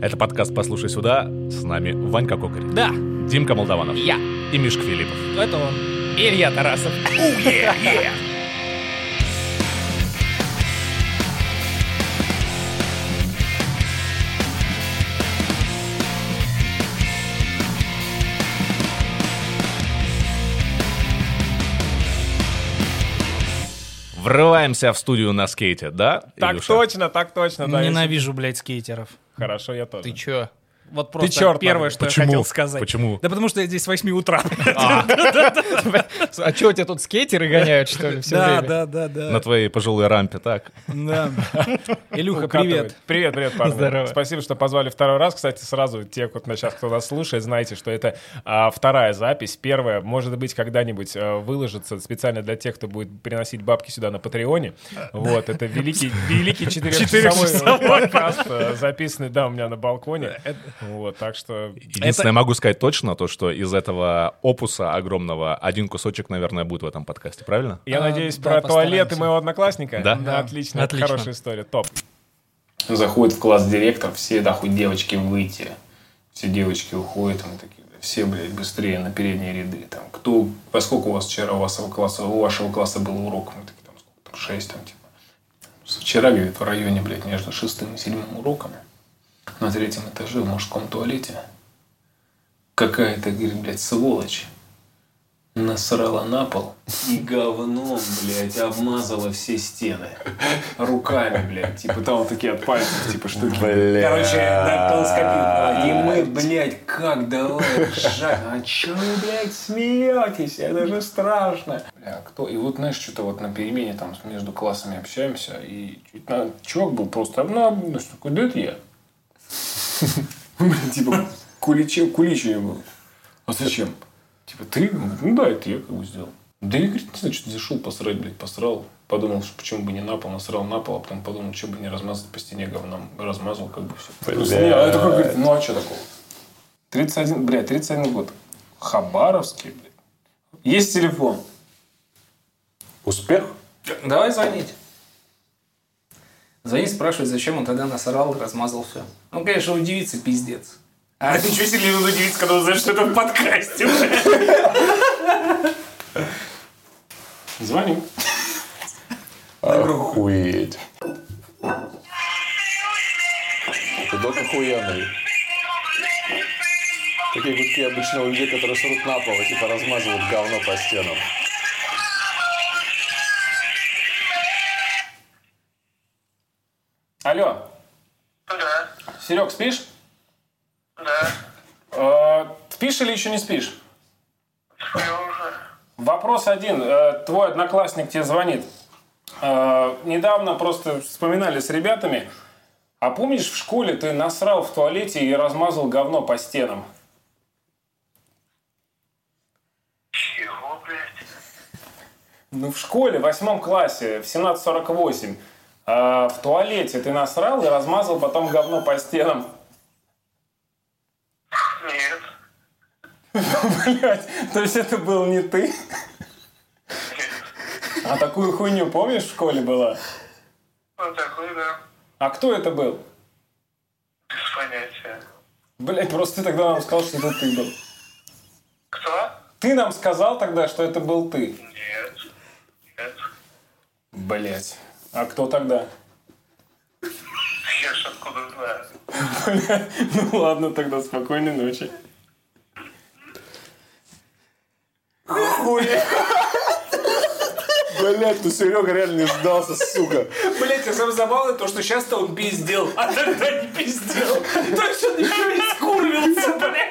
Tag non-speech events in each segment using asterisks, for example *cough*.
Это подкаст «Послушай сюда». С нами Ванька Кокарь, Да, Димка Молдаванов я. и Мишка Филиппов. Это он. Илья Тарасов. Врываемся в студию на скейте, да, Так Илюша? точно, так точно, да. Ненавижу, блядь, скейтеров. Хорошо, я тоже. Ты чё? Вот просто чёрт, первое, Марк. что Почему? я хотел сказать. Почему? Да потому что я здесь с 8 утра. *laughs* А что, у тебя тут скейтеры гоняют, что ли, все Да, время? да, да, да. На твоей пожилой рампе, так? Да. Илюха, привет. Привет, привет, парни. Здорово. Спасибо, что позвали второй раз. Кстати, сразу те, кто нас сейчас кто нас слушает, знаете, что это а, вторая запись. Первая, может быть, когда-нибудь а, выложится специально для тех, кто будет приносить бабки сюда на Патреоне. Вот, это великий, великий четырехчасовой подкаст, а, записанный, да, у меня на балконе. Вот, так что... Единственное, могу сказать точно, то, что из этого опуса огромного один кусочек, наверное, будет в этом подкасте, правильно? Я А, надеюсь, да, про туалеты моего одноклассника? Да. Да, отлично. это Отлично. Хорошая история. Топ. Заходит в класс директор, все нахуй девочки выйти. Все девочки уходят, мы такие, да, все, блядь, быстрее на передние ряды. Там, кто, поскольку у вас вчера у вашего класса, у вашего класса был урок, мы такие, там, сколько там, шесть, там, типа. Вчера, говорит, в районе, блядь, между шестым и седьмым уроками на третьем этаже в мужском туалете какая-то, говорит, блядь, сволочь насрала на пол и говном, блядь, обмазала все стены. Руками, блядь. Типа там такие от пальцев, типа штуки. Короче, да, полоскопировала. И мы, блядь, как давай ржать. А чё вы, блядь, смеетесь? Это же страшно. Бля, кто? И вот, знаешь, что-то вот на перемене там между классами общаемся, и чувак был просто, ну, такой, да это я. Блин, типа, куличи, куличи был. А зачем? Типа, ты? Ну да, это я как бы сделал. Да я, говорит, не знаю, что зашел посрать, блядь, посрал. Подумал, что почему бы не на пол, насрал на пол, а потом подумал, что бы не размазать по стене говном. Размазал, как бы все. А это как, говорит, ну а что такого? 31, блядь, 31 год. Хабаровский, блядь. Есть телефон. Успех? Давай звонить. Звонить, спрашивать, зачем он тогда насорал и размазал все. Ну, конечно, удивиться пиздец. А ты что сильно удивиться, когда узнаешь, что это в подкасте? Звоню. Охуеть. Док охуенный. Такие гудки обычно у людей, которые срут на пол и типа размазывают говно по стенам. Серег, спишь? да, Э, Спишь или еще не спишь? сплю уже. Вопрос один. Э, Твой одноклассник тебе звонит. Э, Недавно просто вспоминали с ребятами. А помнишь, в школе ты насрал в туалете и размазал говно по стенам? Чего, блядь? Ну, в школе, в восьмом классе, в 17.48. э, В туалете ты насрал и размазал потом говно по стенам. Нет. *laughs* Блять, то есть это был не ты? А такую хуйню помнишь в школе была? Ну, такой, да. А кто это был? Без понятия. Блять, просто ты тогда нам сказал, что это ты был. Кто? Ты нам сказал тогда, что это был ты. Нет. Нет. Блять. А кто тогда? Я ж откуда знаю. *laughs* Ну ладно, тогда спокойной ночи. Блять, ну Серега реально не сдался, сука. Блять, а самое забавное то, что сейчас-то он пиздел, а тогда не пиздел. Точно еще не скурвился, блядь.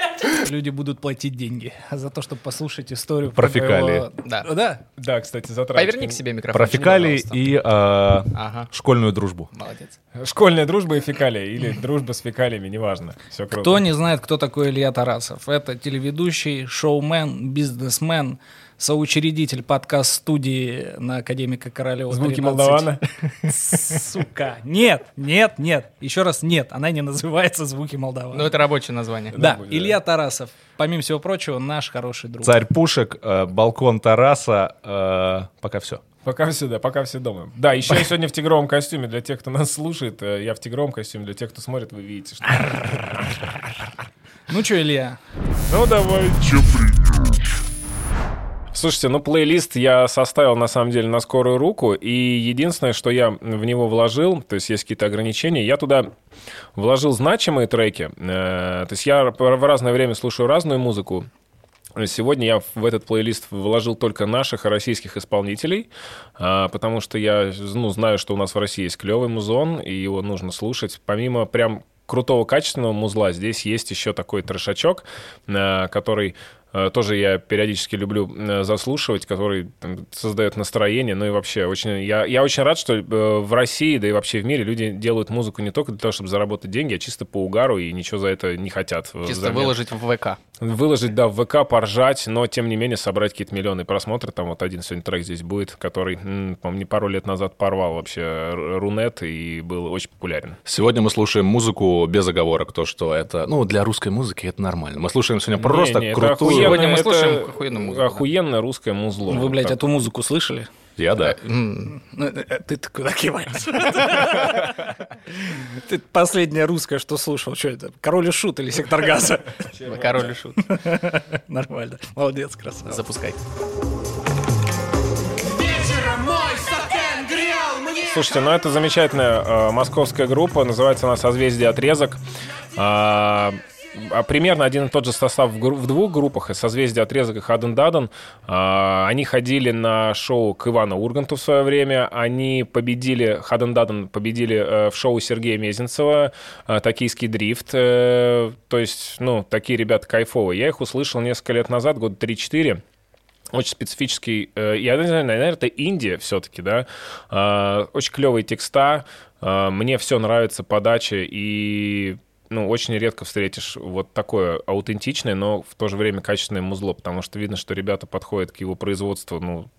Люди будут платить деньги за то, чтобы послушать историю Про фекалии. Да. Да. Да, кстати, затратили. Поверни к себе микрофон. Про фекалии и э, Ага. школьную дружбу. Молодец. Школьная дружба и фекалия. Или дружба с фекалиями, неважно. Все круто. Кто не знает, кто такой Илья Тарасов? Это телеведущий, шоумен, бизнесмен, соучредитель подкаст-студии на Академика Королева. Звуки 13. Молдавана. Сука. Нет, нет, нет. Еще раз нет. Она не называется «Звуки Молдавана». Ну, это рабочее название. да, Илья Тарасов. Помимо всего прочего, наш хороший друг. Царь пушек, э, балкон Тараса, э, пока все. Пока все, да, пока все дома. Да, еще я сегодня в тигровом костюме для тех, кто нас слушает. э, Я в тигровом костюме для тех, кто смотрит, вы видите, что... Ну что, Илья, Ну, давай. Слушайте, ну плейлист я составил на самом деле на скорую руку, и единственное, что я в него вложил, то есть есть какие-то ограничения, я туда вложил значимые треки. Э, То есть я в разное время слушаю разную музыку. Сегодня я в этот плейлист вложил только наших российских исполнителей, а, потому что я ну, знаю, что у нас в России есть клевый музон, и его нужно слушать. Помимо прям крутого качественного музла, здесь есть еще такой трешачок, э, который э, тоже я периодически люблю э, заслушивать, который там, создает настроение, ну и вообще очень... Я, я очень рад, что э, в России, да и вообще в мире люди делают музыку не только для того, чтобы заработать деньги, а чисто по угару и ничего за это не хотят. Чисто взамен. выложить в ВК. Выложить, да, в ВК, поржать, но, тем не менее, собрать какие-то миллионы просмотров. Там вот один сегодня трек здесь будет, который, по-моему, не пару лет назад порвал вообще Рунет и был очень популярен. Сегодня мы слушаем музыку без оговорок, то, что это, ну, для русской музыки это нормально. Мы слушаем сегодня просто Не, не, крутую... охуенно, Сегодня мы это слушаем охуенную музыку, да. Охуенное русское музло. вы, блядь, Так. эту музыку слышали? Я, да. М, Ну, э, э, Ты куда киваешь? Ты последнее русское, что слушал, что это? Король и Шут или Сектор Газа? Король и шут. Нормально. Молодец, красавец. Запускай. Слушайте, ну это замечательная э, московская группа, называется она «Созвездие отрезок». А примерно один и тот же состав в, двух группах, и «Созвездие отрезок» и «Хаден Даден». А, они ходили на шоу к Ивану Урганту в свое время. Они победили, «Хаден Даден» победили э, в шоу Сергея Мезенцева э, «Токийский дрифт». Э, то есть, ну, такие ребята кайфовые. Я их услышал несколько лет назад, года 3-4 очень специфический, я не знаю, наверное, это Индия все-таки, да, Э, очень клевые текста, мне все нравится подача и ну, очень редко встретишь вот такое аутентичное, но в то же время качественное музло, потому что видно, что ребята подходят к его производству, ну,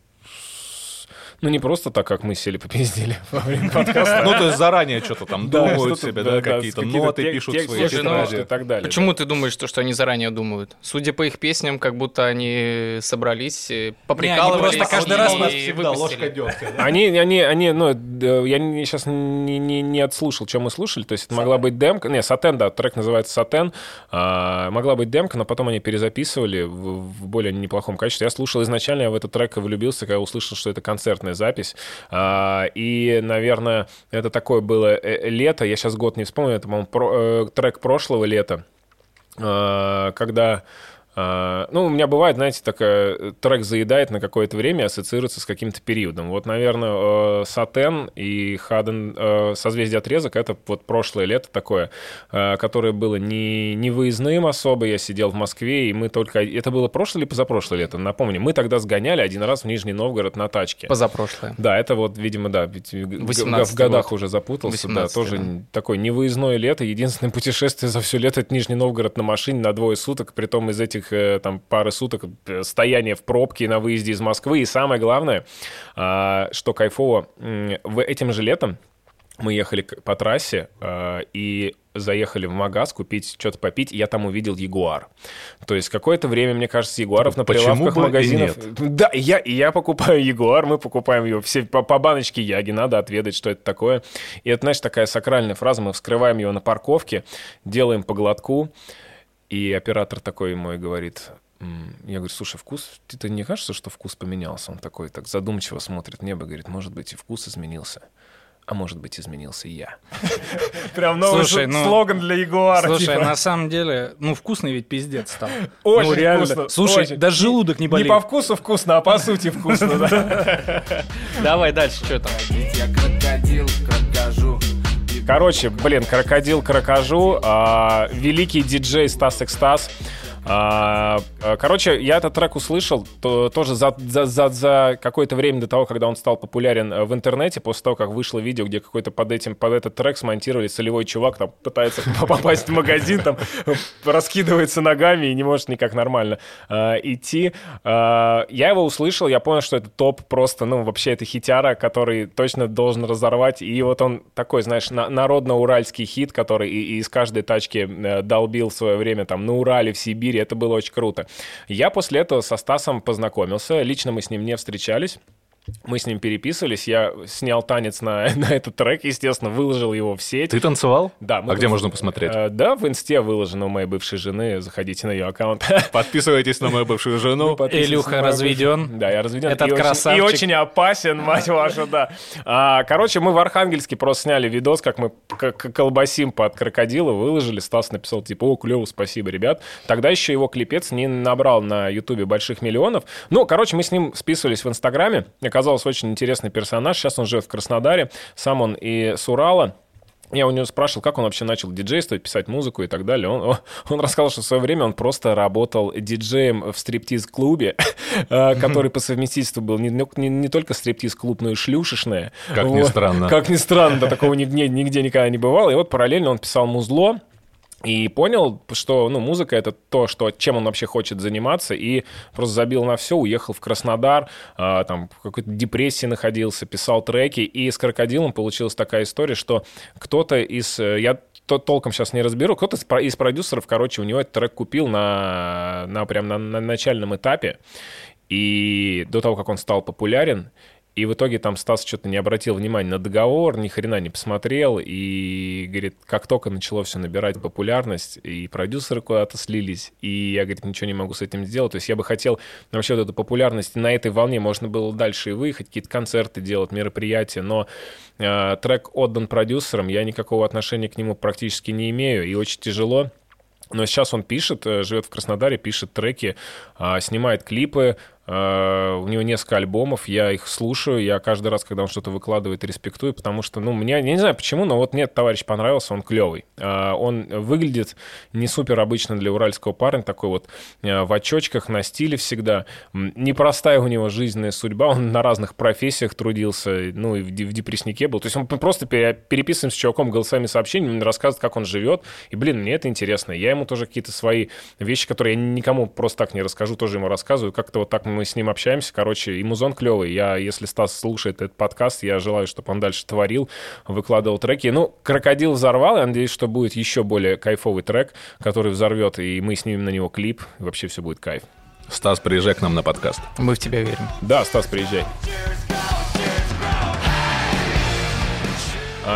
ну не просто так, как мы сели попиздили *laughs* во время подкаста. Ну, то есть заранее что-то там думают себе, да, какие-то ноты, пишут свои и так далее. Почему ты думаешь, что, что они заранее думают? Судя по их песням, как будто они собрались, э, поприкалывались просто каждый раз выпустили. Они, они, они, ну, д- я сейчас не, не, не отслушал, что мы слушали, то есть это могла быть демка, не, Сатен, да, трек называется Сатен, А, могла быть демка, но потом они перезаписывали в, в более неплохом качестве. Я слушал изначально, я в этот трек влюбился, когда услышал, что это концертная запись, А, и, наверное, это такое было э, лето, я сейчас год не вспомню, это, по-моему, э, трек прошлого лета, э, когда ну, у меня бывает, знаете, такая, э, трек заедает на какое-то время, ассоциируется с каким-то периодом. Вот, наверное, э, Сатен и Хаден, э, Созвездие отрезок, это вот прошлое лето такое, которое было не, не выездным особо, я сидел в Москве, и мы только... Это было прошлое или позапрошлое лето? Напомню, мы тогда сгоняли один раз в Нижний Новгород на тачке. Позапрошлое. Да, это вот, видимо, да, ведь в- в 18-й в годах год. уже запутался, да, 18-й, тоже да. такое невыездное лето, единственное путешествие за все лето это Нижний Новгород на машине на двое суток, притом из этих э, там пары суток э, стояние в пробке на выезде из Москвы, и самое главное, а, что кайфово, в этим же летом мы ехали по трассе э, и заехали в магаз купить что-то попить, и я там увидел Ягуар. То есть какое-то время, мне кажется, Ягуаров на Почему прилавках бы и магазинов... *laughs* Да, и я, и я покупаю Ягуар, мы покупаем его все по, по баночке Яги, надо отведать, что это такое. И это, знаешь, такая сакральная фраза, мы вскрываем его на парковке, делаем по глотку, и оператор такой мой говорит... Я говорю, слушай, вкус, тебе не кажется, что вкус поменялся? Он такой так задумчиво смотрит в небо, говорит, может быть, и вкус изменился. А может быть, изменился и я. *laughs* Прям новый Слушай, ну, слоган для Ягуара. Слушай, типа. на самом деле, ну, вкусный ведь пиздец стал. *laughs* Очень ну, реально. вкусно, Слушай, очень. даже желудок не Не болит. по вкусу вкусно, а по сути *laughs* вкусно, да. Давай дальше, что там? Короче, блин, крокодил крокожу, а, великий диджей Стас Экстаз. А, а, Короче, я этот трек услышал то, тоже за, за, за, за какое-то время до того, когда он стал популярен э, в интернете, после того, как вышло видео, где какой-то под этим, под этот трек смонтировали солевой чувак, там пытается *laughs* попасть в магазин, там раскидывается ногами и не может никак нормально э, идти. Э, я его услышал, я понял, что это топ просто, ну, вообще это хитяра, который точно должен разорвать. И вот он такой, знаешь, на- народно-уральский хит, который из каждой тачки э, долбил в свое время там на Урале, в Сибири. Это было очень круто. Я после этого со Стасом познакомился. Лично мы с ним не встречались. Мы с ним переписывались, я снял танец на, *laughs* на этот трек, естественно, выложил его в сеть. Ты танцевал? Да. мы А где танц- можно посмотреть? Э, да, в инсте выложено у моей бывшей жены, заходите на ее аккаунт. *laughs* Подписывайтесь на мою бывшую жену. Илюха разведен. Да, я разведен. Этот и очень- красавчик. и очень опасен, *laughs* мать вашу, да. А, короче, мы в Архангельске просто сняли видос, как мы к- к- колбасим под крокодила, выложили. Стас написал, типа, о, клево, спасибо, ребят. Тогда еще его клипец не набрал на Ютубе больших миллионов. Ну, короче, мы с ним списывались в Инстаграме. Оказался очень интересный персонаж. Сейчас он живет в Краснодаре. Сам он и с Урала. Я у него спрашивал, как он вообще начал диджействовать, писать музыку и так далее. Он, он рассказал, что в свое время он просто работал диджеем в стриптиз-клубе, *laughs* э, который по совместительству был не, не- не только стриптиз-клуб, но и шлюшечное. Как ни странно. Как ни странно, такого нигде, нигде никогда не бывало. И вот параллельно он писал музло, и понял, что ну, музыка это то, что, чем он вообще хочет заниматься, и просто забил на все, уехал в Краснодар, а, там в какой-то депрессии находился, писал треки, и с крокодилом получилась такая история, что кто-то из... э, Я то- толком сейчас не разберу, кто-то из продюсеров, короче, у него этот трек купил на, на прям на, на начальном этапе, и до того, как он стал популярен, и в итоге там Стас что-то не обратил внимания на договор, ни хрена не посмотрел, и, говорит, как только начало все набирать популярность, и продюсеры куда-то слились, и я, говорит, ничего не могу с этим сделать. То есть я бы хотел вообще вот эту популярность на этой волне можно было дальше и выехать, какие-то концерты делать, мероприятия, но э, трек отдан продюсерам, я никакого отношения к нему практически не имею, и очень тяжело но сейчас он пишет, э, живет в Краснодаре, пишет треки, а, снимает клипы. А, У него несколько альбомов, я их слушаю, я каждый раз, когда он что-то выкладывает, респектую, потому что, ну, мне, я не знаю почему, но вот мне этот товарищ понравился, он клевый. А, Он выглядит не супер обычно для уральского парня, такой вот а, в очочках, на стиле всегда. Непростая у него жизненная судьба, он на разных профессиях трудился, ну, и в, де- в депресснике был. То есть он просто пере- переписываем с чуваком голосовыми сообщениями, рассказывает, как он живет, и, блин, мне это интересно. Я ему тоже какие-то свои вещи, которые я никому просто так не расскажу, тоже ему рассказываю. Как-то вот так мы с ним общаемся. Короче, и музон клевый. Я, если Стас слушает этот подкаст, я желаю, чтобы он дальше творил, выкладывал треки. Ну, «Крокодил» взорвал. Я надеюсь, что будет еще более кайфовый трек, который взорвет, и мы снимем на него клип. И вообще все будет кайф. Стас, приезжай к нам на подкаст. Мы в тебя верим. Да, Стас, приезжай.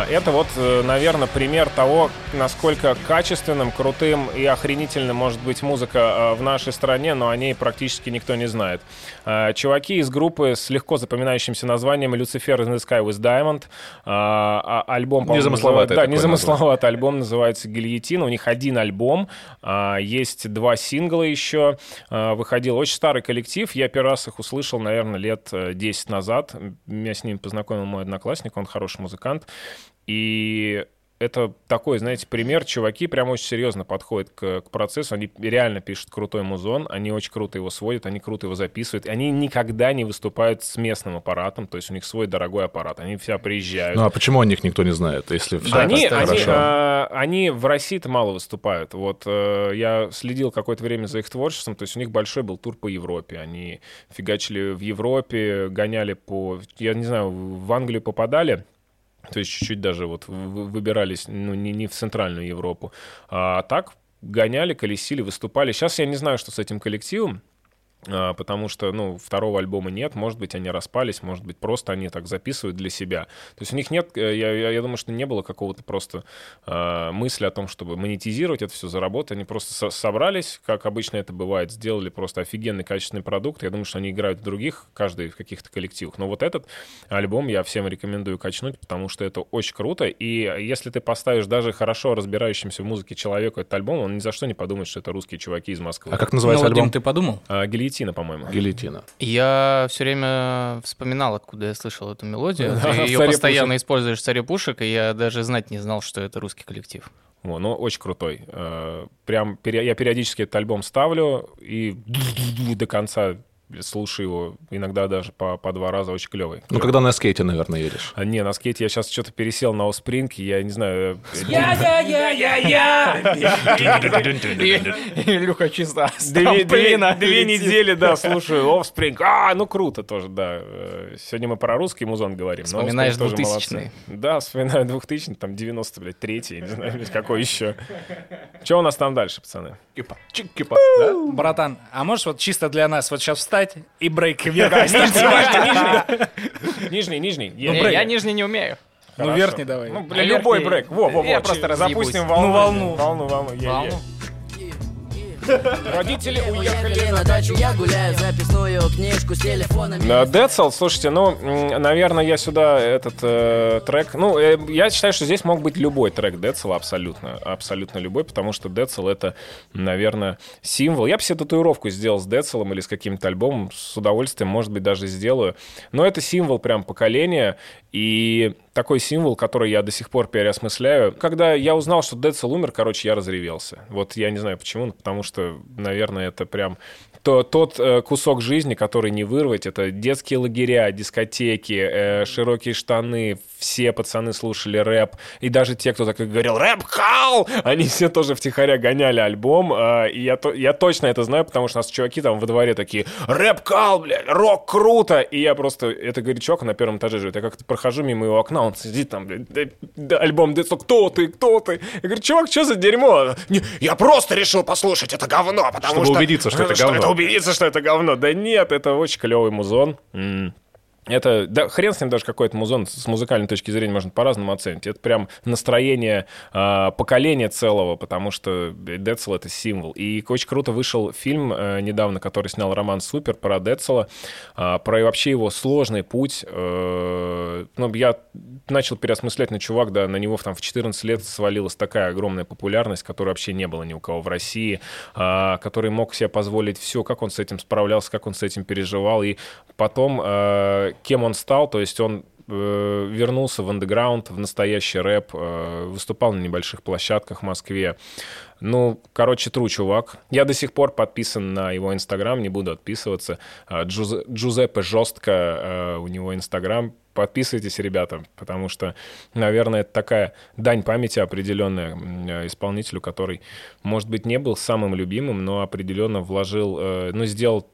Это вот, наверное, пример того, насколько качественным, крутым и охренительным может быть музыка а, в нашей стране, но о ней практически никто не знает. А, Чуваки из группы с легко запоминающимся названием «Lucifer in the Sky with Diamond». А, а, Альбом, называется- Да, незамысловатый альбом называется «Гильотина». У них один альбом, а, есть два сингла еще. Выходил очень старый коллектив. Я первый раз их услышал, наверное, лет э, 10 назад. Меня с ним познакомил мой одноклассник, он хороший музыкант. И это такой, знаете, пример. Чуваки прям очень серьезно подходят к, к процессу. Они реально пишут крутой музон, они очень круто его сводят, они круто его записывают. Они никогда не выступают с местным аппаратом, то есть у них свой дорогой аппарат. Они все приезжают. Ну а почему о них никто не знает, если все Они, так они, а, они в России-то мало выступают. Вот э, я следил какое-то время за их творчеством, то есть у них большой был тур по Европе. Они фигачили в Европе, гоняли по... Я не знаю, в Англию попадали, то есть чуть-чуть даже вот вы- выбирались, ну, не, не в Центральную Европу. А так гоняли, колесили, выступали. Сейчас я не знаю, что с этим коллективом, потому что, ну, второго альбома нет, может быть, они распались, может быть, просто они так записывают для себя. То есть у них нет, э, я, я, я думаю, что не было какого-то просто а, мысли о том, чтобы монетизировать это все, заработать. Они просто со- собрались, как обычно это бывает, сделали просто офигенный качественный продукт. Я думаю, что они играют в других, каждый в каких-то коллективах. Но вот этот альбом я всем рекомендую качнуть, потому что это очень круто. И если ты поставишь даже хорошо разбирающимся в музыке человеку этот альбом, он ни за что не подумает, что это русские чуваки из Москвы. А как Ну, называется вот, Дим, альбом? ты подумал? А, Гильотина, по-моему. Гильотина. Я все время вспоминал, откуда я слышал эту мелодию. *laughs* Ты ее «Царе постоянно используешь в «Царе пушек», и я даже знать не знал, что это русский коллектив. Во, ну, очень крутой. Э, Прям я периодически этот альбом ставлю и до конца слушаю его, иногда даже по, по два раза, очень клевый. Ну, когда на скейте, наверное, едешь. А, не, на скейте я сейчас что-то пересел на Оспринг, я не знаю... э, *laughs* Илюха чисто Две, недели, да, слушаю Offspring. А, ну круто тоже, да. Э, Сегодня мы про русский музон говорим. Вспоминаешь Offspring тоже 2000-е. молодцы. Да, вспоминаю 2000 там 90, блядь, третий, не знаю, какой еще. Что у нас там дальше, пацаны? Кипа. Чик-кипа. Братан, а можешь вот чисто для нас вот сейчас встать танцевать и брейк вверх. *laughs* Нижний, нижний. Е- я нижний не умею. Ну, верхний давай. Ну, А любой брейк. Во, во, во. Я просто. Запустим волну. Ну, волну. Волну, волну. Волну. Родители уехали на дачу, я гуляю записную книжку с. Dead Cell, слушайте, ну, наверное, я сюда этот э, трек... Ну, э, я считаю, что здесь мог быть любой трек Cell, абсолютно, абсолютно любой, потому что Cell это, наверное, символ. Я бы себе татуировку сделал с Cell или с каким-то альбомом, с удовольствием, может быть, даже сделаю. Но это символ прям поколения, и такой символ, который я до сих пор переосмысляю. Когда я узнал, что Cell умер, короче, я разревелся. Вот я не знаю почему, потому что, наверное, это прям то, тот э, кусок жизни, который не вырвать. Это детские лагеря, дискотеки, э, широкие штаны. Все пацаны слушали рэп. И даже те, кто так и говорил «Рэп Кал!», они все тоже втихаря гоняли альбом. э, и я, я точно это знаю, потому что у нас чуваки там во дворе такие «Рэп Кал, блядь, рок круто!» И я просто... Это, чувак на первом этаже живет. Я как-то прохожу мимо его окна, он сидит там, блядь, да- да, альбом Децл, кто ты, кто ты? Я говорю, чувак, что за дерьмо? «Не, я просто решил послушать это говно, потому Чтобы что... убедиться, что это *laughs* говно. убедиться, что это говно. Да нет, это очень клевый музон. М. Это, да, хрен с ним даже какой-то музон с музыкальной точки зрения можно по-разному оценить. Это прям настроение а, поколения целого, потому что Децл — это символ. И очень круто вышел фильм э, недавно, который снял Роман Супер про Децела, а, про вообще его сложный путь. Э, ну, я начал переосмыслять на чувак, да, на него там в 14 лет свалилась такая огромная популярность, которой вообще не было ни у кого в России, а, который мог себе позволить все, как он с этим справлялся, как он с этим переживал. И потом, э, кем он стал, то есть он э, вернулся в андеграунд, в настоящий рэп, э, выступал на небольших площадках в Москве. Ну, короче, тру чувак. Я до сих пор подписан на его инстаграм, не буду отписываться. А, Джузе- Джузеппе Жестко, э, у него инстаграм. Подписывайтесь, ребята, потому что, наверное, это такая дань памяти определенная исполнителю, который, может быть, не был самым любимым, но определенно вложил, ну, сделал...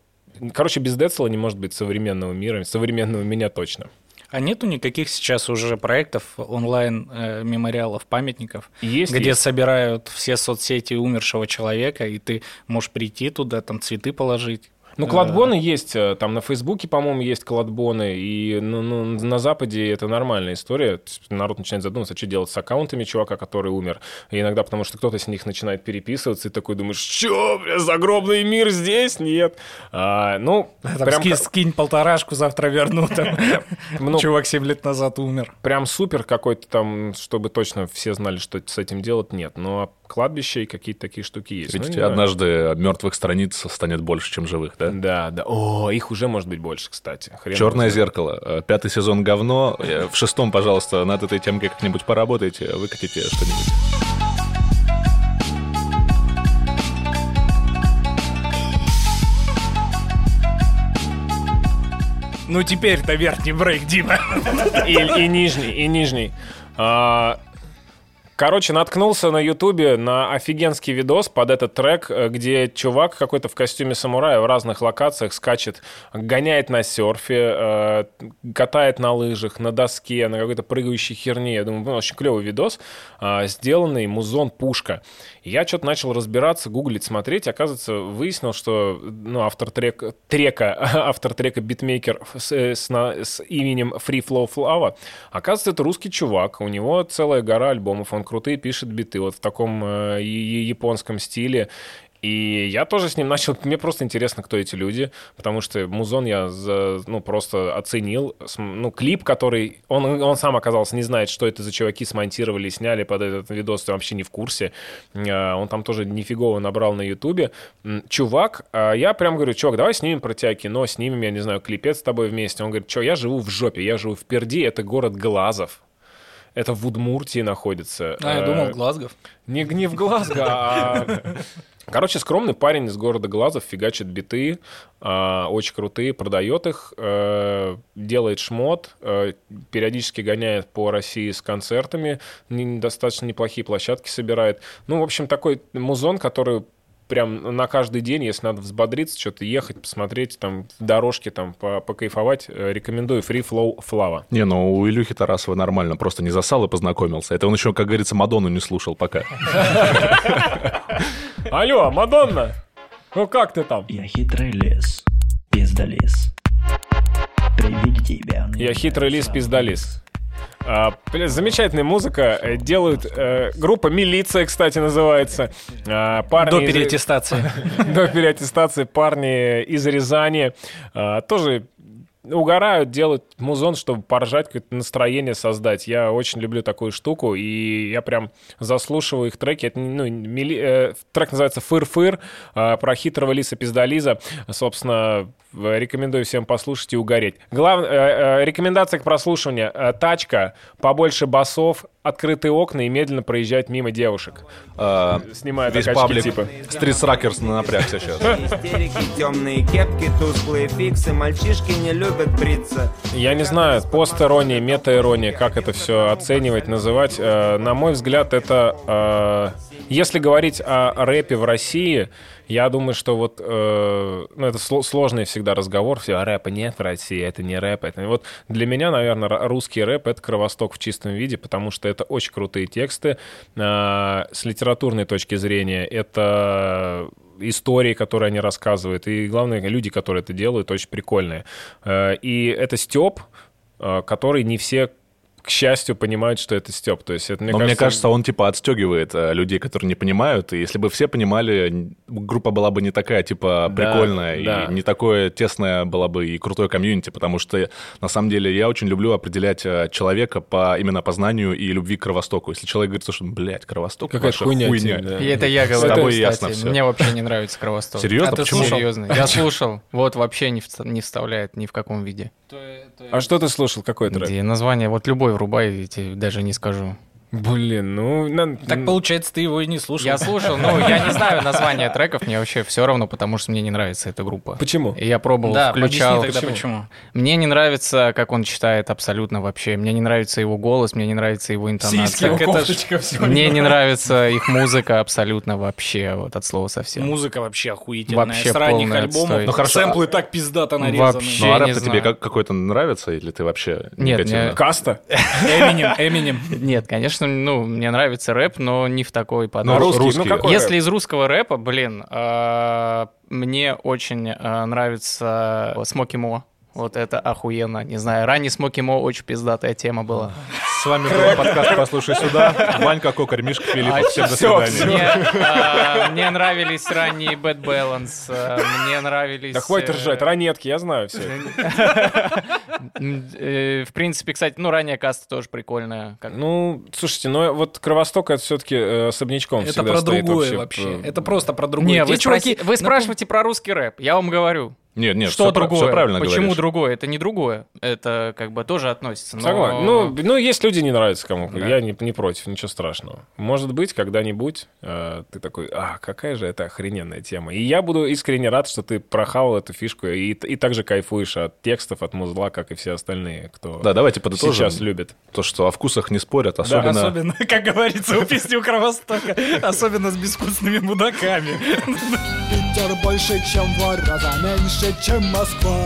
Короче, без Децела не может быть современного мира, современного меня точно. А нету никаких сейчас уже проектов онлайн э, мемориалов, памятников, Есть, где есть. собирают все соцсети умершего человека, и ты можешь прийти туда, там цветы положить. Ну, кладбоны есть, э, там на Фейсбуке, по-моему, есть кладбоны, и ну, ну, на Западе это нормальная история. Народ начинает задумываться, что делать с аккаунтами чувака, который умер. И иногда потому что кто-то с них начинает переписываться, и такой думаешь, что, бля, загробный мир здесь? Нет. А, ну, Там прям, ски- скинь полторашку, завтра верну. Там. *laughs* Ну, Чувак 7 лет назад умер. прям супер какой-то там, чтобы точно все знали, что с этим делать, нет. Но кладбище и какие-то такие штуки есть. Ну, Видите, знаю. однажды мертвых страниц станет больше, чем живых, да? Да, да. О, их уже может быть больше, кстати. Хрен Черное знает. зеркало. Э, Пятый сезон говно. Э, В шестом, пожалуйста, над этой темкой как-нибудь поработайте, выкатите что-нибудь. Ну теперь-то верхний брейк, Дима. И, и нижний, и нижний. А, Короче, наткнулся на Ютубе на офигенский видос под этот трек, э, где чувак какой-то в костюме самурая в разных локациях скачет, гоняет на серфе, э, катает на лыжах, на доске, на какой-то прыгающей херне. Я думаю, очень клевый видос, а, сделанный музон пушка. Я что-то начал разбираться, гуглить, смотреть. Оказывается, выяснил, что ну, автор трека, трека, *laughs* автор трека битмейкер с, э, с с именем Free Flow Flava, оказывается, это русский чувак. У него целая гора альбомов. Он крутые пишет биты вот в таком э, японском стиле. И я тоже с ним начал... Мне просто интересно, кто эти люди, потому что музон я за- ну, просто оценил. Ну, клип, который... Он, он сам оказался, не знает, что это за чуваки смонтировали, сняли под этот видос, вообще не в курсе. А, Он там тоже нифигово набрал на Ютубе. Чувак, а я прям говорю, чувак, давай снимем про тебя кино, снимем, я не знаю, клипец с тобой вместе. Он говорит, что, я живу в жопе, я живу в Перди, это город Глазов. Это в Удмуртии находится. А, я Э, думал, Глазгов. не, не в Глазго, а... *laughs* Короче, скромный парень из города Глазов фигачит биты, а, очень крутые, продает их, э, делает шмот, э, периодически гоняет по России с концертами, не- достаточно неплохие площадки собирает. Ну, в общем, такой музон, который прям на каждый день, если надо взбодриться, что-то ехать, посмотреть, там, дорожки, там, по- покайфовать, э, рекомендую Free Flow Flava. Не, ну у Илюхи Тарасова нормально, просто не засал и познакомился. Это он еще, как говорится, Мадонну не слушал пока. *laughs* Алло, Мадонна! Ну как ты там? Я хитрый лес, без пиздолиз. При виде тебя Я хитрый лис, пиздолис. А, замечательная музыка. Э, Делают э, группа Милиция, кстати, называется. А, парни До из- переаттестации. *laughs* До переаттестации парни из Рязани. А, тоже угорают, делают музон, чтобы поржать, какое-то настроение создать. Я очень люблю такую штуку, и я прям заслушиваю их треки. Это, ну, мили- э, трек называется «Фыр-фыр», а, про хитрого лиса пиздолиза. Собственно, рекомендую всем послушать и угореть. Главное, рекомендация к прослушиванию. Э, Тачка, побольше басов, открытые окна и медленно проезжать мимо девушек. А, Снимая Весь очки, паблик типа. Стритсракерс напрягся сейчас. Истерики, темные кепки, тусклые фиксы, мальчишки не любят бриться. Я не знаю, пост-ирония, мета-ирония, как это все оценивать, называть. Э, На мой взгляд, это... э, Если говорить о рэпе в России, я думаю, что вот... э, Ну, это сло- сложный всегда разговор. Все, а рэпа нет в России, это не рэп. Это... Вот для меня, наверное, русский рэп — это кровосток в чистом виде, потому что это очень крутые тексты. Э, С литературной точки зрения это истории, которые они рассказывают, и главное, люди, которые это делают, очень прикольные. Э, И это Степ, который не все, к счастью, понимают, что это Степ. То есть это, мне Но мне кажется, кажется, он типа отстегивает э, людей, которые не понимают. И если бы все понимали, группа была бы не такая, типа, Да, прикольная, да. и не такое тесное была бы и крутое комьюнити, потому что, на самом деле, я очень люблю определять э, человека по именно познанию и любви к Кровостоку. Если человек говорит, что, блядь, Кровосток, Какая-то ваша хуйня, хуйня. да. И это я С говорю, тобой кстати. ясно всё. Мне вообще не нравится Кровосток. Серьезно? А ты Почему? Серьезно. Я слушал. Вот вообще не, вста- не вставляет ни в каком виде. А что ты слушал? Какой трек? Где название вот любой врубай, я тебе даже не скажу. Блин, ну... на- Так получается, ты его и не слушал. Я слушал, ну, я не знаю название треков, мне вообще все равно, потому что мне не нравится эта группа. Почему? И я пробовал, Да, включал. тогда почему. Мне не нравится, как он читает абсолютно вообще. Мне не нравится его голос, мне не нравится его интонация. Так это ж- Мне не нравится их музыка абсолютно вообще, вот от слова совсем. Музыка вообще охуительная. Вообще С ранних полный альбомов отстой. Ну, хорошо, сэмплы так пиздато нарезаны. Вообще. Ну, а не рэп-то тебе как- какой-то нравится, или ты вообще Нет, негативно? мне- Каста? Эминем, Эминем. *laughs* Нет, конечно, ну, мне нравится рэп, но не в такой Ну, подаче. русский, ну, русский. какой Если рэп? из русского рэпа, блин, а, мне очень а, нравится Смоки Мо. Вот это охуенно. Не знаю, ранний Смоки Мо очень пиздатая тема была. С вами был подкаст «Послушай сюда». Ванька, Кокарь, Мишка Филиппов. Всем до свидания. Мне, а, мне нравились ранние Bad Balance, а, мне нравились... Да хватит э, ржать, ранетки, я знаю все. *laughs* э, В принципе, кстати, ну, ранняя каста тоже прикольная. Как- Ну, слушайте, ну вот Кровосток это все-таки особнячком Это про другое вообще. э, Это просто про другое. Не, Те вы, чуваки... спроси- вы спрашиваете про русский рэп, я вам говорю. Нет, нет, что пра- другое? всё правильно Почему говоришь. другое? Это не другое. Это как бы тоже относится. но- Согласен. Ну, ну, есть люди, не нравится кому. Да. Я не, не против, ничего страшного. Может быть, когда-нибудь э, ты такой, а, какая же это охрененная тема. И я буду искренне рад, что ты прохавал эту фишку и, и также кайфуешь от текстов, от музла, как и все остальные, кто Да, давайте подытожим. сейчас любит. То, что о вкусах не спорят, особенно... Особенно, *laughs* как говорится у песни у Кровостока, особенно с безвкусными мудаками. Питер больше, чем в два раза меньше, чем Москва.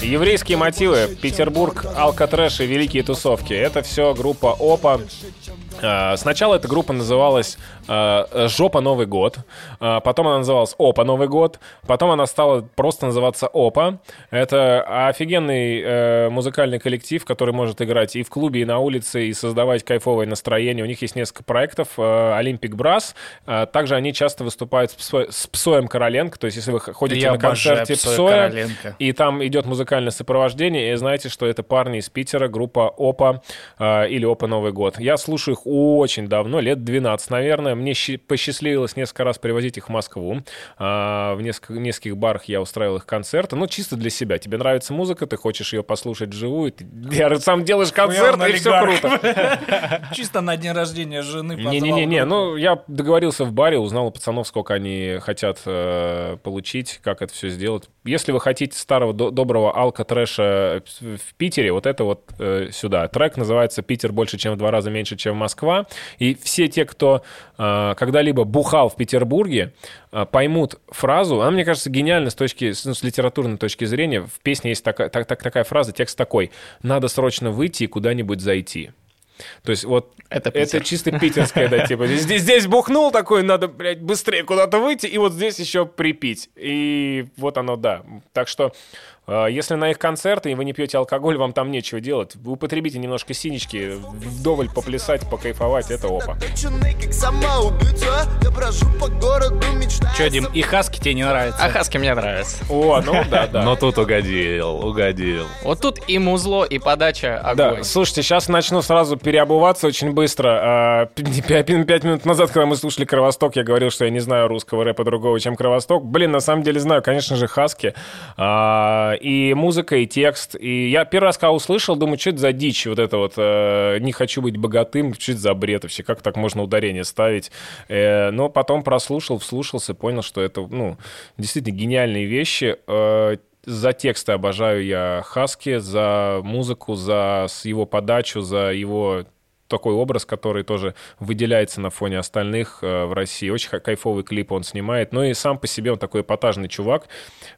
Еврейские мотивы, Петербург, Алкотрэш и Великие тусовки. Это все группа ОПА. А, Сначала эта группа называлась а, «Жопа Новый год», А, потом она называлась «Опа Новый год», потом она стала просто называться «Опа». Это офигенный э, музыкальный коллектив, который может играть и в клубе, и на улице, и создавать кайфовое настроение. У них есть несколько проектов. э, «Олимпик Брас». Также они часто выступают с, Псо- с Псоем Короленко. То есть если вы ходите Я на концерте Псоя Короленко. и там идет музыкальное сопровождение, и знаете, что это парни из Питера, группа ОПА э, или ОПА Новый год. Я слушаю их очень давно, лет 12, наверное. Мне посчастливилось несколько раз привозить их в Москву. А, в несколько, нескольких барах я устраивал их концерты. Ну, чисто для себя. Тебе нравится музыка, ты хочешь ее послушать вживую. Ты *laughs* я сам делаешь концерт, и все круто. *laughs* Чисто на день рождения жены Не-не-не, ну я договорился в баре, узнал у пацанов, сколько они хотят э, получить, как это все сделать. Если вы хотите старого до- доброго алка-трэша в Питере, вот это вот э, сюда. Трек называется «Питер больше, чем в два раза меньше, чем Москва». И все те, кто э, когда-либо бухал в Петербурге, э, поймут фразу. Она, мне кажется, гениальна с точки, ну, с литературной точки зрения. В песне есть такая, так- так- такая фраза, текст такой. «Надо срочно выйти и куда-нибудь зайти». То есть вот Это это чисто питерское, да, типа здесь, здесь бухнул такой, надо, блядь, быстрее куда-то выйти, и вот здесь еще припить. И вот оно, да. Так что если на их концерты, и вы не пьете алкоголь, вам там нечего делать. Вы употребите немножко синички, вдоволь поплясать, покайфовать, это опа. Че, Дим, и Хаски тебе не нравится? А Хаски мне нравится. О, ну да, да. Но тут угодил, угодил. Вот тут и музло, и подача огонь. Да, слушайте, сейчас начну сразу переобуваться очень быстро. А, Пять пять минут назад, когда мы слушали Кровосток, я говорил, что я не знаю русского рэпа другого, чем Кровосток. Блин, на самом деле знаю, конечно же, Хаски. И музыка, и текст. И я первый раз, когда услышал, думаю, что это за дичь вот это вот э, «не хочу быть богатым», что это за бред вообще, как так можно ударение ставить. Э, Но потом прослушал, вслушался, понял, что это, ну, действительно гениальные вещи. Э, за тексты обожаю я Хаски, за музыку, за его подачу, за его такой образ, который тоже выделяется на фоне остальных э, в России. Очень кайфовый клип он снимает. Ну и сам по себе он такой эпатажный чувак.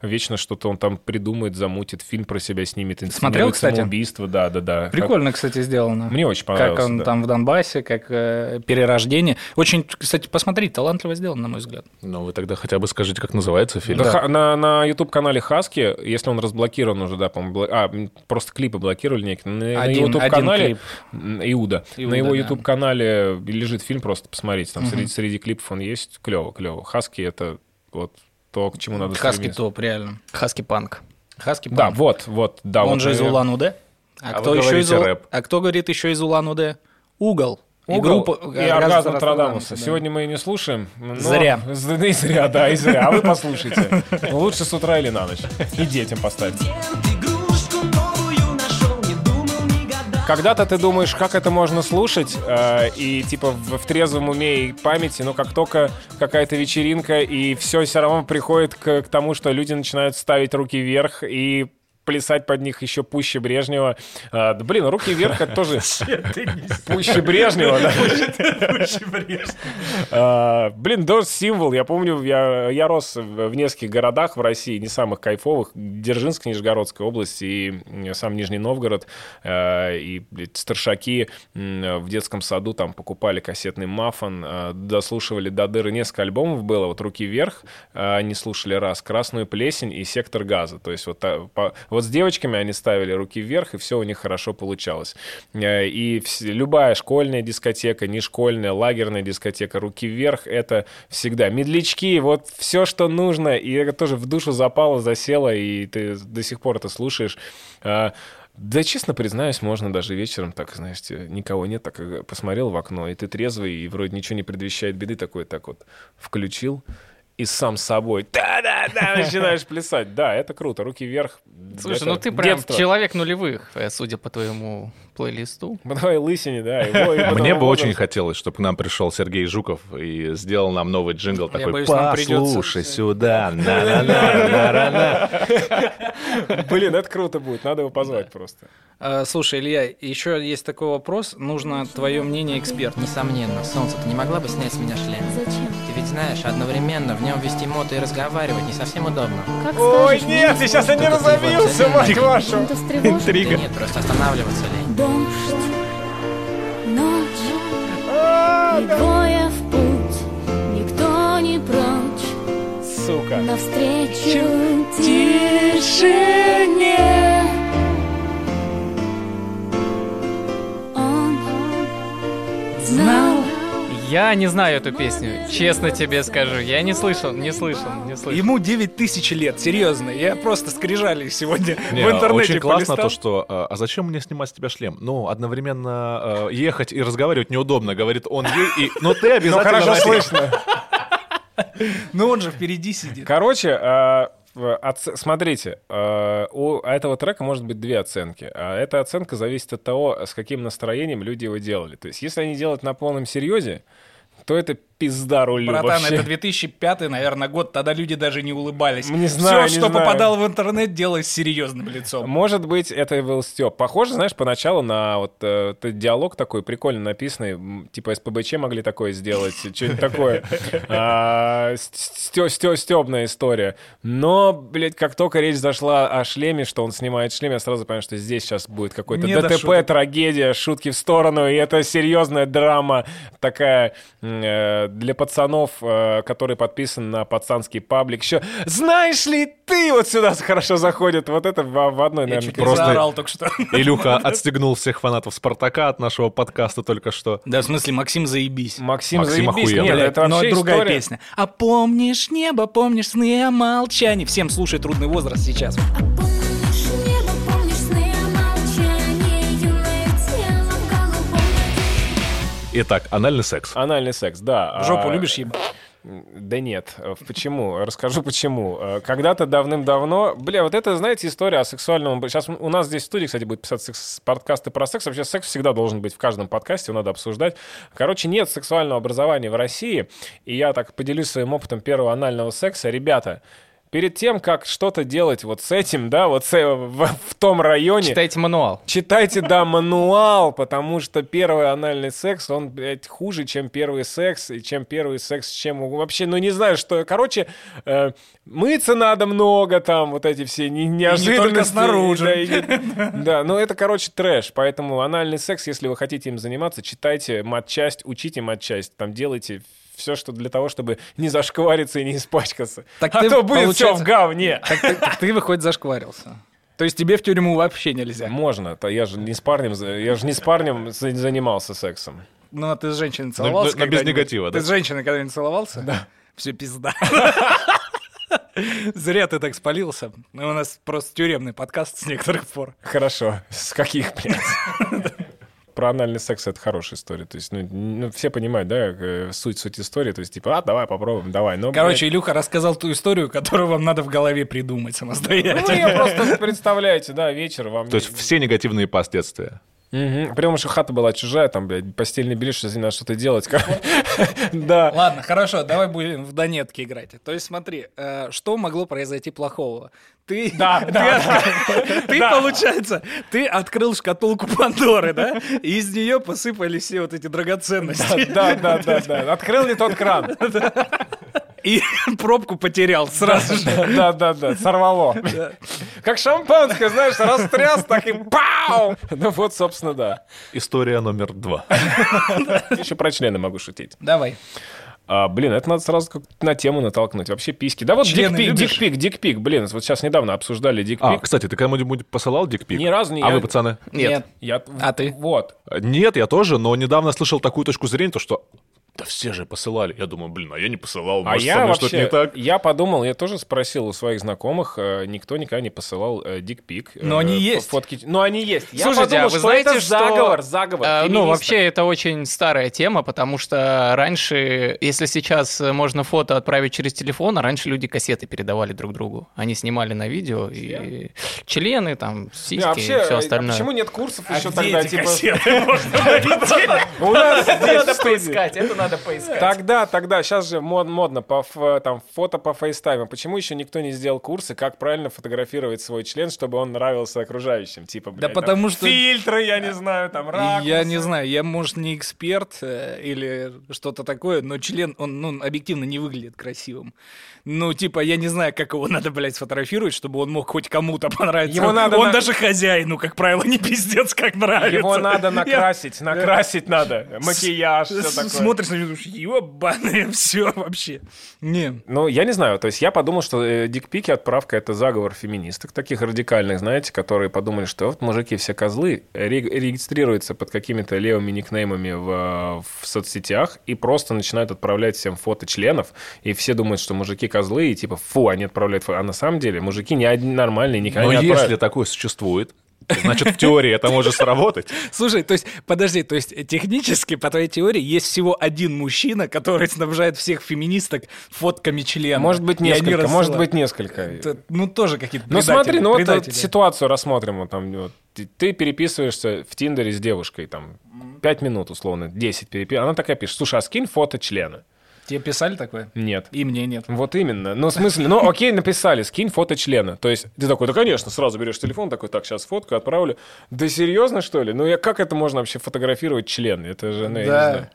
Вечно что-то он там придумает, замутит, фильм про себя снимет. Смотрел, кстати? Самоубийство, да, да, да. Прикольно, кстати, сделано. Мне очень Как понравилось. он да. там в Донбассе, как э, перерождение. Очень, кстати, посмотреть, талантливо сделано, на мой взгляд. Ну, вы тогда хотя бы скажите, как называется фильм. Да, на, на YouTube-канале Хаски, если он разблокирован уже, да, по-моему, бла- а, просто клипы блокировали некие. На, на Один- YouTube-канале один м, Иуда. Иуда, на его да. YouTube-канале лежит фильм, просто посмотрите. Там Мгм. среди, среди клипов он есть. Клево, клево. Хаски — это вот то, к чему надо Хаски стремиться. топ, реально. Хаски панк. Хаски Да, панк. вот, вот, да. Он вот, же из наверное. Улан-Удэ. А, А кто вы еще из рэп. А кто говорит еще из Улан-Удэ? Угол. И Угол группа- и э, оргазм Нострадамуса. да. Сегодня мы не слушаем. но- Зря. З- И зря, да, и зря. А вы послушайте. Ну, Лучше с утра или на ночь. И детям поставьте. Когда-то ты думаешь, как это можно слушать, э, и типа в, в трезвом уме и памяти, но как только какая-то вечеринка, и все все равно приходит к, к тому, что люди начинают ставить руки вверх и плясать под них еще пуще Брежнева. А, да, блин, руки вверх это тоже *laughs* пуще Брежнева, да? А, Блин, дождь символ. Я помню, я, рос в нескольких городах в России, не самых кайфовых. Дзержинск, Нижегородская область и сам Нижний Новгород. Э, И старшаки в детском саду там покупали кассетный мафон, э, дослушивали до дыры. Несколько альбомов было. Вот «Руки вверх» они слушали раз, «Красную плесень» и «Сектор газа». То есть вот, вот с девочками они ставили руки вверх, и все у них хорошо получалось. Э, И любая школьная дискотека, не школьная, лагерная дискотека, руки вверх — это всегда. Медлячки, вот все, что нужно, и это тоже в душу запало, засело, и ты до сих пор это слушаешь. А, Да, честно признаюсь, можно даже вечером, так, знаешь, никого нет, так э, посмотрел в окно, и ты трезвый, и вроде ничего не предвещает беды, такой так вот включил, и сам с собой *laughs* да-да-да начинаешь плясать. Да, это круто, руки вверх. Слушай, Это ну ты прям детство. человек нулевых, э, судя по твоему плейлисту. *laughs* По твоей лысине, да. его- Мне бы очень хотелось, чтобы к нам пришел Сергей Жуков и сделал нам новый джингл такой боюсь, нам придется- «Послушай сюда, *laughs* на-на-на, на-на-на». Блин, это круто будет, надо его позвать просто. А, Слушай, Илья, еще есть такой вопрос. Нужно твое мнение эксперта. Несомненно, солнце, ты не могла бы снять с меня шлем? Зачем? Знаешь, одновременно в нем вести мото и разговаривать не совсем удобно. Как Ой, скажешь, нет, я сейчас я не разобьюсь, мать вашу. Да нет, просто останавливаться лень. Дождь, ночь, и двое в путь, никто не прочь, Сука. навстречу тишине. Я не знаю эту песню, честно тебе скажу. Я не слышал, не слышал, не слышал. Ему 9 тысяч лет, серьезно. Я просто скрижали сегодня Не, в интернете очень классно полистал. то, что а а зачем мне снимать с тебя шлем? Ну, одновременно э, ехать и разговаривать неудобно, говорит он ей, и, но ты Ну, обязательно... хорошо на- слышно. *laughs* Ну он же впереди сидит. Короче, в- оц- смотрите, э, у этого трека может быть две оценки. А эта оценка зависит от того, с каким настроением люди его делали. То есть, если они делают на полном серьезе, то это пизда рулю Братан, вообще. это 2005, наверное, год, тогда люди даже не улыбались. Не знаю, Все, не что знаю. попадало в интернет, делалось серьезным лицом. Может быть, это и был Степ. Похоже, знаешь, поначалу на вот э, диалог такой прикольно написанный, типа СПБЧ могли такое сделать, *laughs* что-нибудь такое. А, Стебная история. Но, блядь, как только речь зашла о шлеме, что он снимает шлем, я сразу понял, что здесь сейчас будет какой-то ДТП, трагедия, шутки в сторону, и это серьезная драма такая э, для пацанов, э, который подписан на пацанский паблик. Еще, знаешь ли ты, вот сюда хорошо заходит, вот это в, в одной, наверное, чуть не заорал только что. *laughs* Илюха отстегнул всех фанатов Спартака от нашего подкаста только что. Да, в смысле, Максим, заебись. Максим, Максим заебись. охуенно. Нет, это но вообще другая история. песня. А помнишь небо, помнишь сны о молчании. Всем слушай трудный возраст сейчас. Помнишь Итак, анальный секс. Анальный секс, да. Жопу А, любишь ебать? Да нет. Э, Почему? Расскажу почему. Э, Когда-то давным-давно... Бля, вот это, знаете, история о сексуальном... Сейчас у нас здесь в студии, кстати, будет писать секс... подкасты про секс. Вообще секс всегда должен быть в каждом подкасте, его надо обсуждать. Короче, нет сексуального образования в России. И я так поделюсь своим опытом первого анального секса. Ребята, перед тем, как что-то делать вот с этим, да, вот с, э, в, в том районе... Читайте мануал. Читайте, да, мануал, потому что первый анальный секс, он, блядь, хуже, чем первый секс, и чем первый секс, чем вообще, ну, не знаю, что, короче, э, мыться надо много, там, вот эти все не, неожиданности. только снаружи. Да, и не- да, ну, это, короче, трэш, поэтому анальный секс, если вы хотите им заниматься, читайте матчасть, учите матчасть, там, делайте все, что для того, чтобы не зашквариться и не испачкаться. Так а ты, то будет все в получается- говне. Так ты, так ты, выходит, зашкварился. То есть тебе в тюрьму вообще нельзя? Можно, то я же не с парнем, я же не с парнем за- занимался сексом. Ну, а ты с женщиной Но- целовался но без когда-нибудь? негатива, Ты да? с женщиной когда-нибудь целовался? Да. Все, пизда. Зря ты так спалился. У нас просто тюремный подкаст с некоторых пор. Хорошо. С каких, блядь? *laughs* Про анальный секс это хорошая история. То есть, ну, ну, все понимают, да, э, суть, суть истории. То есть, типа, а, давай попробуем, давай. Но, Короче, Илюха рассказал ту историю, которую вам надо в голове придумать блядь, самостоятельно. ну, я просто, представляете, да, вечер вам... То есть все негативные последствия. Мгм. Прям что хата была чужая, там, блядь, постельное белье, что надо что-то делать. *laughs* Да. Ладно, хорошо, давай будем в Донетке играть. То есть смотри, э, что могло произойти плохого? Ты, *laughs* Да, ты, да, *laughs* ты, получается, ты открыл шкатулку Пандоры, да? И из нее посыпались все вот эти драгоценности. Да, да, да, да. Открыл не тот кран. И *laughs* пробку потерял сразу же. Да, да, да, сорвало. Как шампанское, знаешь, растряс, так и пау! Ну вот, собственно, да. История номер два. *laughs* Еще про члены могу шутить. Давай. А, блин, это надо сразу как на тему натолкнуть. Вообще письки. Да вот Члены дикпик, любишь? дикпик, дикпик. Блин, вот сейчас недавно обсуждали А, дикпик. кстати, ты кому-нибудь посылал дикпик? Ни разу не А я- вы, пацаны? Нет. Я... А ты? Вот. Нет, я тоже, но недавно слышал такую точку зрения, то что да все же посылали. Я думаю, блин, а я не посылал, А может, со я мной вообще, что-то не так. я подумал, я тоже спросил у своих знакомых, э, никто никогда не посылал э, дикпик. Но э, они есть. Фотки. Но они есть. Я Слушайте, подумал, а вы что знаете, это что... заговор, заговор. э, ну, вообще, это очень старая тема, потому что раньше, если сейчас э, можно фото отправить через телефон, а раньше люди кассеты передавали друг другу. Они снимали на видео, и члены, там, сиськи, Не, а вообще, и все а остальное. почему нет курсов А еще где тогда? эти типа, кассеты? *laughs* У нас Это здесь студии. поискать, это надо поискать. Тогда, тогда, сейчас же мод- модно по там фото по фейстайму. Почему еще никто не сделал курсы, как правильно фотографировать свой член, чтобы он нравился окружающим? Типа, блядь, там потому что- фильтры, я не знаю, там ракурсы. Я не знаю, я, может, не эксперт э, или что-то такое, но член, он, ну, объективно не выглядит красивым. Ну, типа, я не знаю, как его *laughs* надо, блядь, сфотографировать, чтобы он мог хоть кому-то понравиться. Его надо он на- даже хозяину, как правило, не пиздец, как нравится. Его надо *laughs* Я- накрасить, накрасить надо. Макияж, все такое. Смотришь него, думаешь, ебаное *laughs* все вообще. Не. Ну, я не знаю, то есть я подумал, что э, дикпики отправка это заговор феминисток, таких радикальных, знаете, которые подумали, что вот мужики все козлы, ре- регистрируются под какими-то левыми никнеймами в, в соцсетях и просто начинают отправлять всем фото членов, и все думают, что мужики козлы, и типа, фу, они отправляют фото. А на самом деле мужики не одни нормальные, никогда Но не если отправят. такое существует, значит, в теории это может сработать. Слушай, то есть, подожди, то есть технически, по твоей теории, есть всего один мужчина, который снабжает всех феминисток фотками члена. Может быть, несколько, может быть, несколько. Это, ну, тоже какие-то Ну смотри, ну вот, вот предатели. ситуацию рассмотрим. Вот, там, вот, ты, ты переписываешься в Тиндере с девушкой, там, 5 минут, условно, 10 переписываешь. Она такая пишет, слушай, а скинь фото члена. Тебе писали такое? Нет. И мне нет. Вот именно. Ну, в смысле, ну, окей, написали, скинь фото члена. То есть ты такой, да, конечно, сразу берешь телефон, такой, так, сейчас фотку отправлю. Да серьезно, что ли? Ну, я, как это можно вообще фотографировать член? Это же, ну, я не Да. знаю.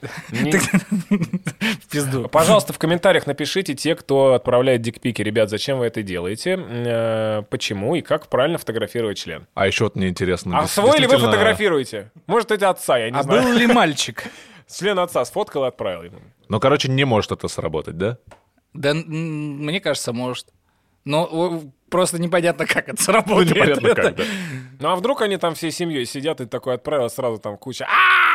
*laughs* Не- В *laughs* пизду. Пожалуйста, в комментариях напишите те, кто отправляет дикпики. Ребят, зачем вы это делаете? Э, Почему и как правильно фотографировать член? А еще вот мне интересно. А свой ли вы фотографируете? Может, это отца, я не А знаю. был ли *laughs* мальчик? Член отца сфоткал и отправил ему. Ну, короче, не может это сработать, да? Да, мне кажется, может. Но просто непонятно, как это сработает. Непонятно как, да. Ну а вдруг они там всей семьей сидят и такой отправил сразу там куча «А,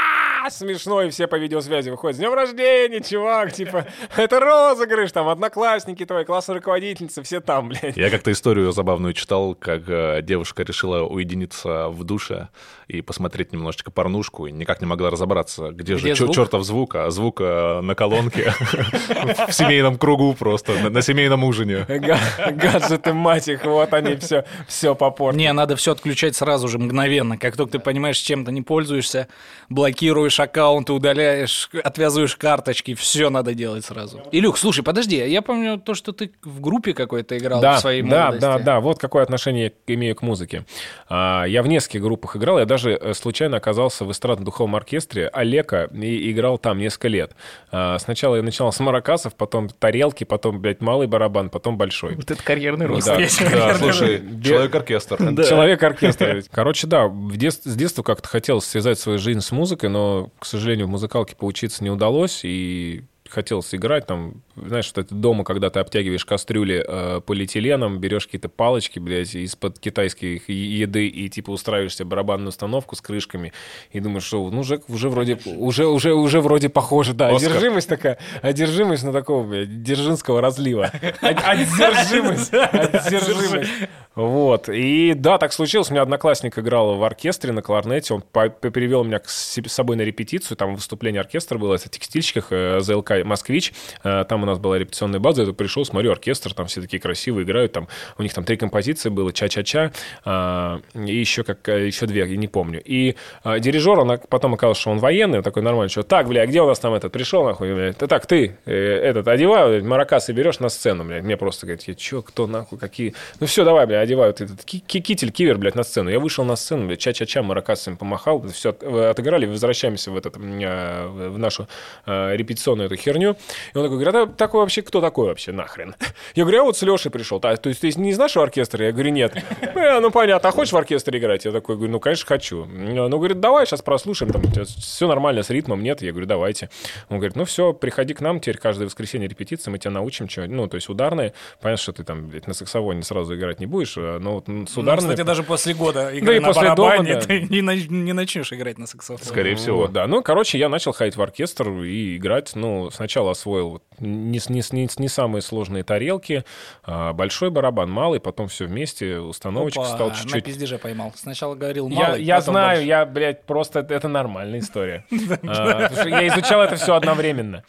смешно, и все по видеосвязи выходят. С днем рождения, чувак, типа, это розыгрыш, там, одноклассники твои, классная руководительница, все там, блядь. Я как-то историю забавную читал, как э, девушка решила уединиться в душе и посмотреть немножечко порнушку, и никак не могла разобраться, где, Где же звук? чертов звук, а звук э, на колонке *laughs* в семейном кругу просто, на- семейном ужине. Га- Гаджеты, мать их, вот они все, все попортили. Не, надо все отключать сразу же, мгновенно. Как только ты понимаешь, чем ты не пользуешься, блокируешь аккаунты, удаляешь, отвязываешь карточки, все надо делать сразу. Илюх, слушай, подожди, я помню то, что ты в группе какой-то играл да, в своей да, молодости. да, да, вот какое отношение я имею к музыке. А, я в нескольких группах играл, я даже э, случайно оказался в эстрадно-духовом оркестре Олега и играл там несколько лет. А, сначала я начинал с маракасов, потом тарелки, потом, блядь, малый барабан, потом большой. Вот это карьерный рост. Да, Да, слушай, человек-оркестр. Человек-оркестр. Короче, да, с детства как-то хотелось связать свою жизнь с музыкой, но, к сожалению, в музыкалке поучиться не удалось, и хотелось играть там, знаешь, вот это дома, когда ты обтягиваешь кастрюли э, полиэтиленом, берешь какие-то палочки, блядь, из-под китайской еды и типа устраиваешься барабанную установку с крышками и думаешь, что ну уже, уже вроде уже уже уже вроде похоже, да, Оскар. одержимость такая, одержимость на такого, блядь, дзержинского разлива, Од- одержимость, *laughs* одержимость. Вот. И да, так случилось. У меня одноклассник играл в оркестре на кларнете. Он привел меня себе- с собой на репетицию. Там выступление оркестра было. Это текстильщиках э, ЗЛК «Москвич». Э, Там у нас была репетиционная база. Я пришел, смотрю, оркестр. Там все такие красивые играют. Там у них там три композиции было. Ча-ча-ча. а, И еще, как, э, еще две, я не помню. И дирижер, он потом оказалось, что он военный. Он такой нормальный. Что, так, бля, где у нас там этот? Пришел, нахуй, блядь. Да так, ты э, этот, одевай, маракасы берешь на сцену, блядь. Мне просто говорит, я чё, кто, нахуй, какие? Ну все, давай, бля, одевают этот ки- ки- китель, кивер, блядь, на сцену. Я вышел на сцену, блядь, ча-ча-ча, маракасами помахал, все отыграли, возвращаемся в, этот, э, в нашу э, репетиционную эту херню. И он такой говорит, а такой вообще, кто такой вообще, нахрен? *laughs* Я говорю, я вот с Лешей пришел. «А, то есть ты не из нашего оркестра? Я говорю, нет. *laughs* «Э, ну понятно, а хочешь в оркестре играть? Я такой говорю, ну конечно хочу. Ну говорит, давай сейчас прослушаем, там все нормально с ритмом, нет? Я говорю, давайте. Он говорит, ну все, приходи к нам, теперь каждое воскресенье репетиция, мы тебя научим, что, ну то есть ударные. Понятно, что ты там блядь, на саксофоне сразу играть не будешь, а, но вот с Ну, ударными... кстати, даже после года Да игры и на после дома, барабане да. ты не, не начнешь играть на саксофоне. Скорее всего. Вот, да. Ну, короче, я начал ходить в оркестр и играть. Ну, сначала освоил вот не, не, не, не самые сложные тарелки, а большой барабан, малый, потом все вместе, установочку Опа, стал на чуть-чуть. пиздеже поймал. Сначала говорил Я, малый, я потом знаю, большой. я, блядь, просто это, нормальная история. *laughs* А, Я изучал это все одновременно.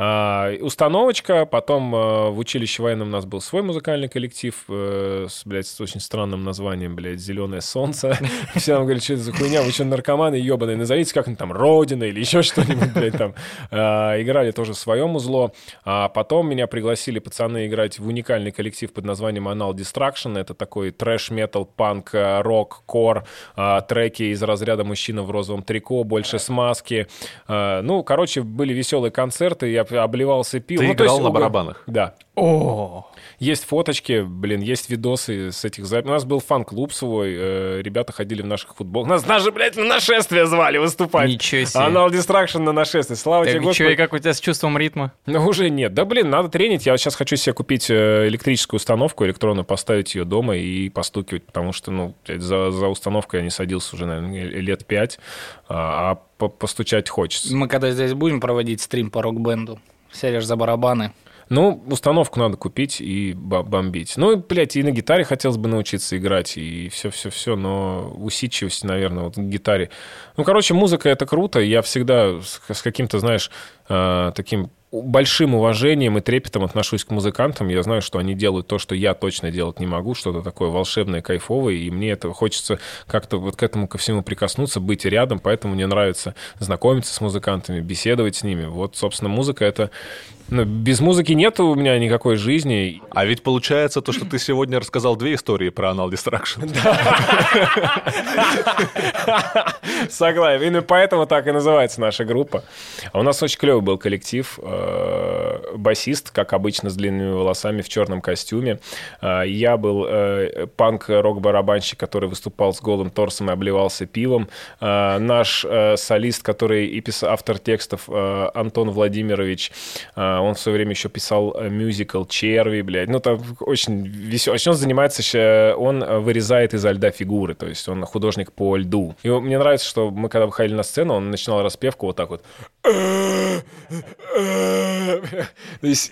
А, Установочка, потом э, в училище военном у нас был свой музыкальный коллектив э, с, блядь, с очень странным названием, блядь, «Зеленое солнце». *laughs* Все нам говорят, что это за хуйня, вы что, наркоманы ебаные, назовите как-нибудь там «Родина» или еще что-нибудь, блядь, там. А, Играли тоже в своем узло. А потом меня пригласили пацаны играть в уникальный коллектив под названием Anal Distraction. Это такой трэш-метал, панк, э, рок, кор, а, треки из разряда «Мужчина в розовом трико», больше смазки. А, Ну, короче, были веселые концерты, я обливался пивом. Ты Ну, играл есть, на барабанах? Да. О, Есть фоточки, блин, есть видосы с этих записей. У нас был фан-клуб свой, э, ребята ходили в наших футболках. Нас даже, блядь, на нашествие звали выступать. Ничего себе. Anal Distraction на нашествие. Слава тебе, так Господи. что, и как у тебя с чувством ритма? Ну, уже нет. Да, блин, надо тренить. Я сейчас хочу себе купить э, электрическую установку электронную, поставить ее дома и постукивать, потому что, ну, блядь, за, за установкой я не садился уже, наверное, лет пять, а, а по- постучать хочется. Мы когда здесь будем проводить стрим по рок-бенду, сядешь за барабаны. Ну, установку надо купить и бомбить. Ну, и, блядь, и на гитаре хотелось бы научиться играть, и все-все-все, но усидчивости, наверное, вот на гитаре. Ну, короче, музыка — это круто. Я всегда с, с каким-то, знаешь, э, таким большим уважением и трепетом отношусь к музыкантам. Я знаю, что они делают то, что я точно делать не могу, что-то такое волшебное, кайфовое, и мне это хочется как-то вот к этому ко всему прикоснуться, быть рядом, поэтому мне нравится знакомиться с музыкантами, беседовать с ними. Вот, собственно, музыка — это ну, без музыки нет у меня никакой жизни. А ведь получается то, что ты сегодня рассказал две истории про Anal Distraction. *laughs* Согласен. Именно поэтому так и называется наша группа. А у нас очень клевый был коллектив. Э, Басист, как обычно, с длинными волосами в черном костюме. Э, Я был э, панк-рок-барабанщик, который выступал с голым торсом и обливался пивом. Наш солист, который и писал автор текстов, Антон Владимирович, он в свое время еще писал э, мюзикл «Черви», блядь. Ну, там очень весело. Он занимается, ща- он э, вырезает изо льда фигуры, то есть он художник по льду. И мне нравится, что мы когда выходили на сцену, он начинал распевку вот так вот.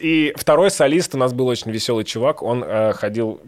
И второй солист у нас был очень веселый чувак, он э, ходил,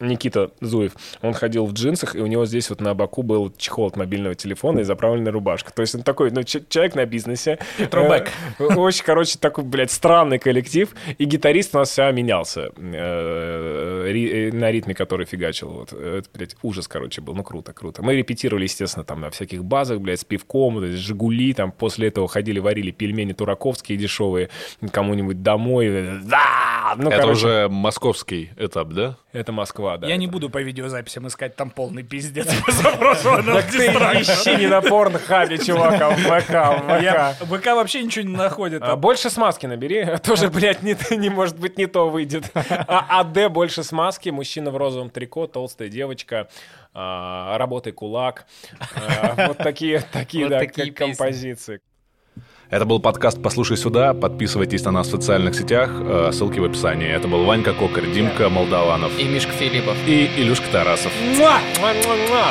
Никита Зуев, он ходил в джинсах, и у него здесь вот на боку был чехол от мобильного телефона и заправленная рубашка. То есть он такой, ну, человек на бизнесе. Тhrowback. Э, Очень, короче, такой, блядь, странный коллектив. И гитарист у нас всегда менялся э, на ритме, который фигачил. Вот. Это, блядь, ужас, короче, был. Ну, круто, круто. Мы репетировали, естественно, там на всяких базах, блядь, с пивком, «Жигули», там после этого ходили, варили пельмени тураковские дешевые кому-нибудь домой. Да! Ну, Это короче, уже московский этап, да? Это Москва, да. Я не буду по видеозаписям искать там полный пиздец *laughs* Так ты ищи не на порнхабе, чувак, а в ВК, в ВК. Вообще ничего не находит. А больше смазки набери, *laughs* тоже, блядь, не, не может быть, не то выйдет. А АД больше смазки, мужчина в розовом трико, толстая девочка, а, работай кулак. А, Вот такие, такие, Вот да, композиции. Это был подкаст «Послушай сюда». Подписывайтесь на нас в социальных сетях. э, Ссылки в описании. Это был Ванька Кокарь, Димка Молдаванов И Мишка Филиппов. и Илюшка Тарасов. Муа! Муа, муа, муа!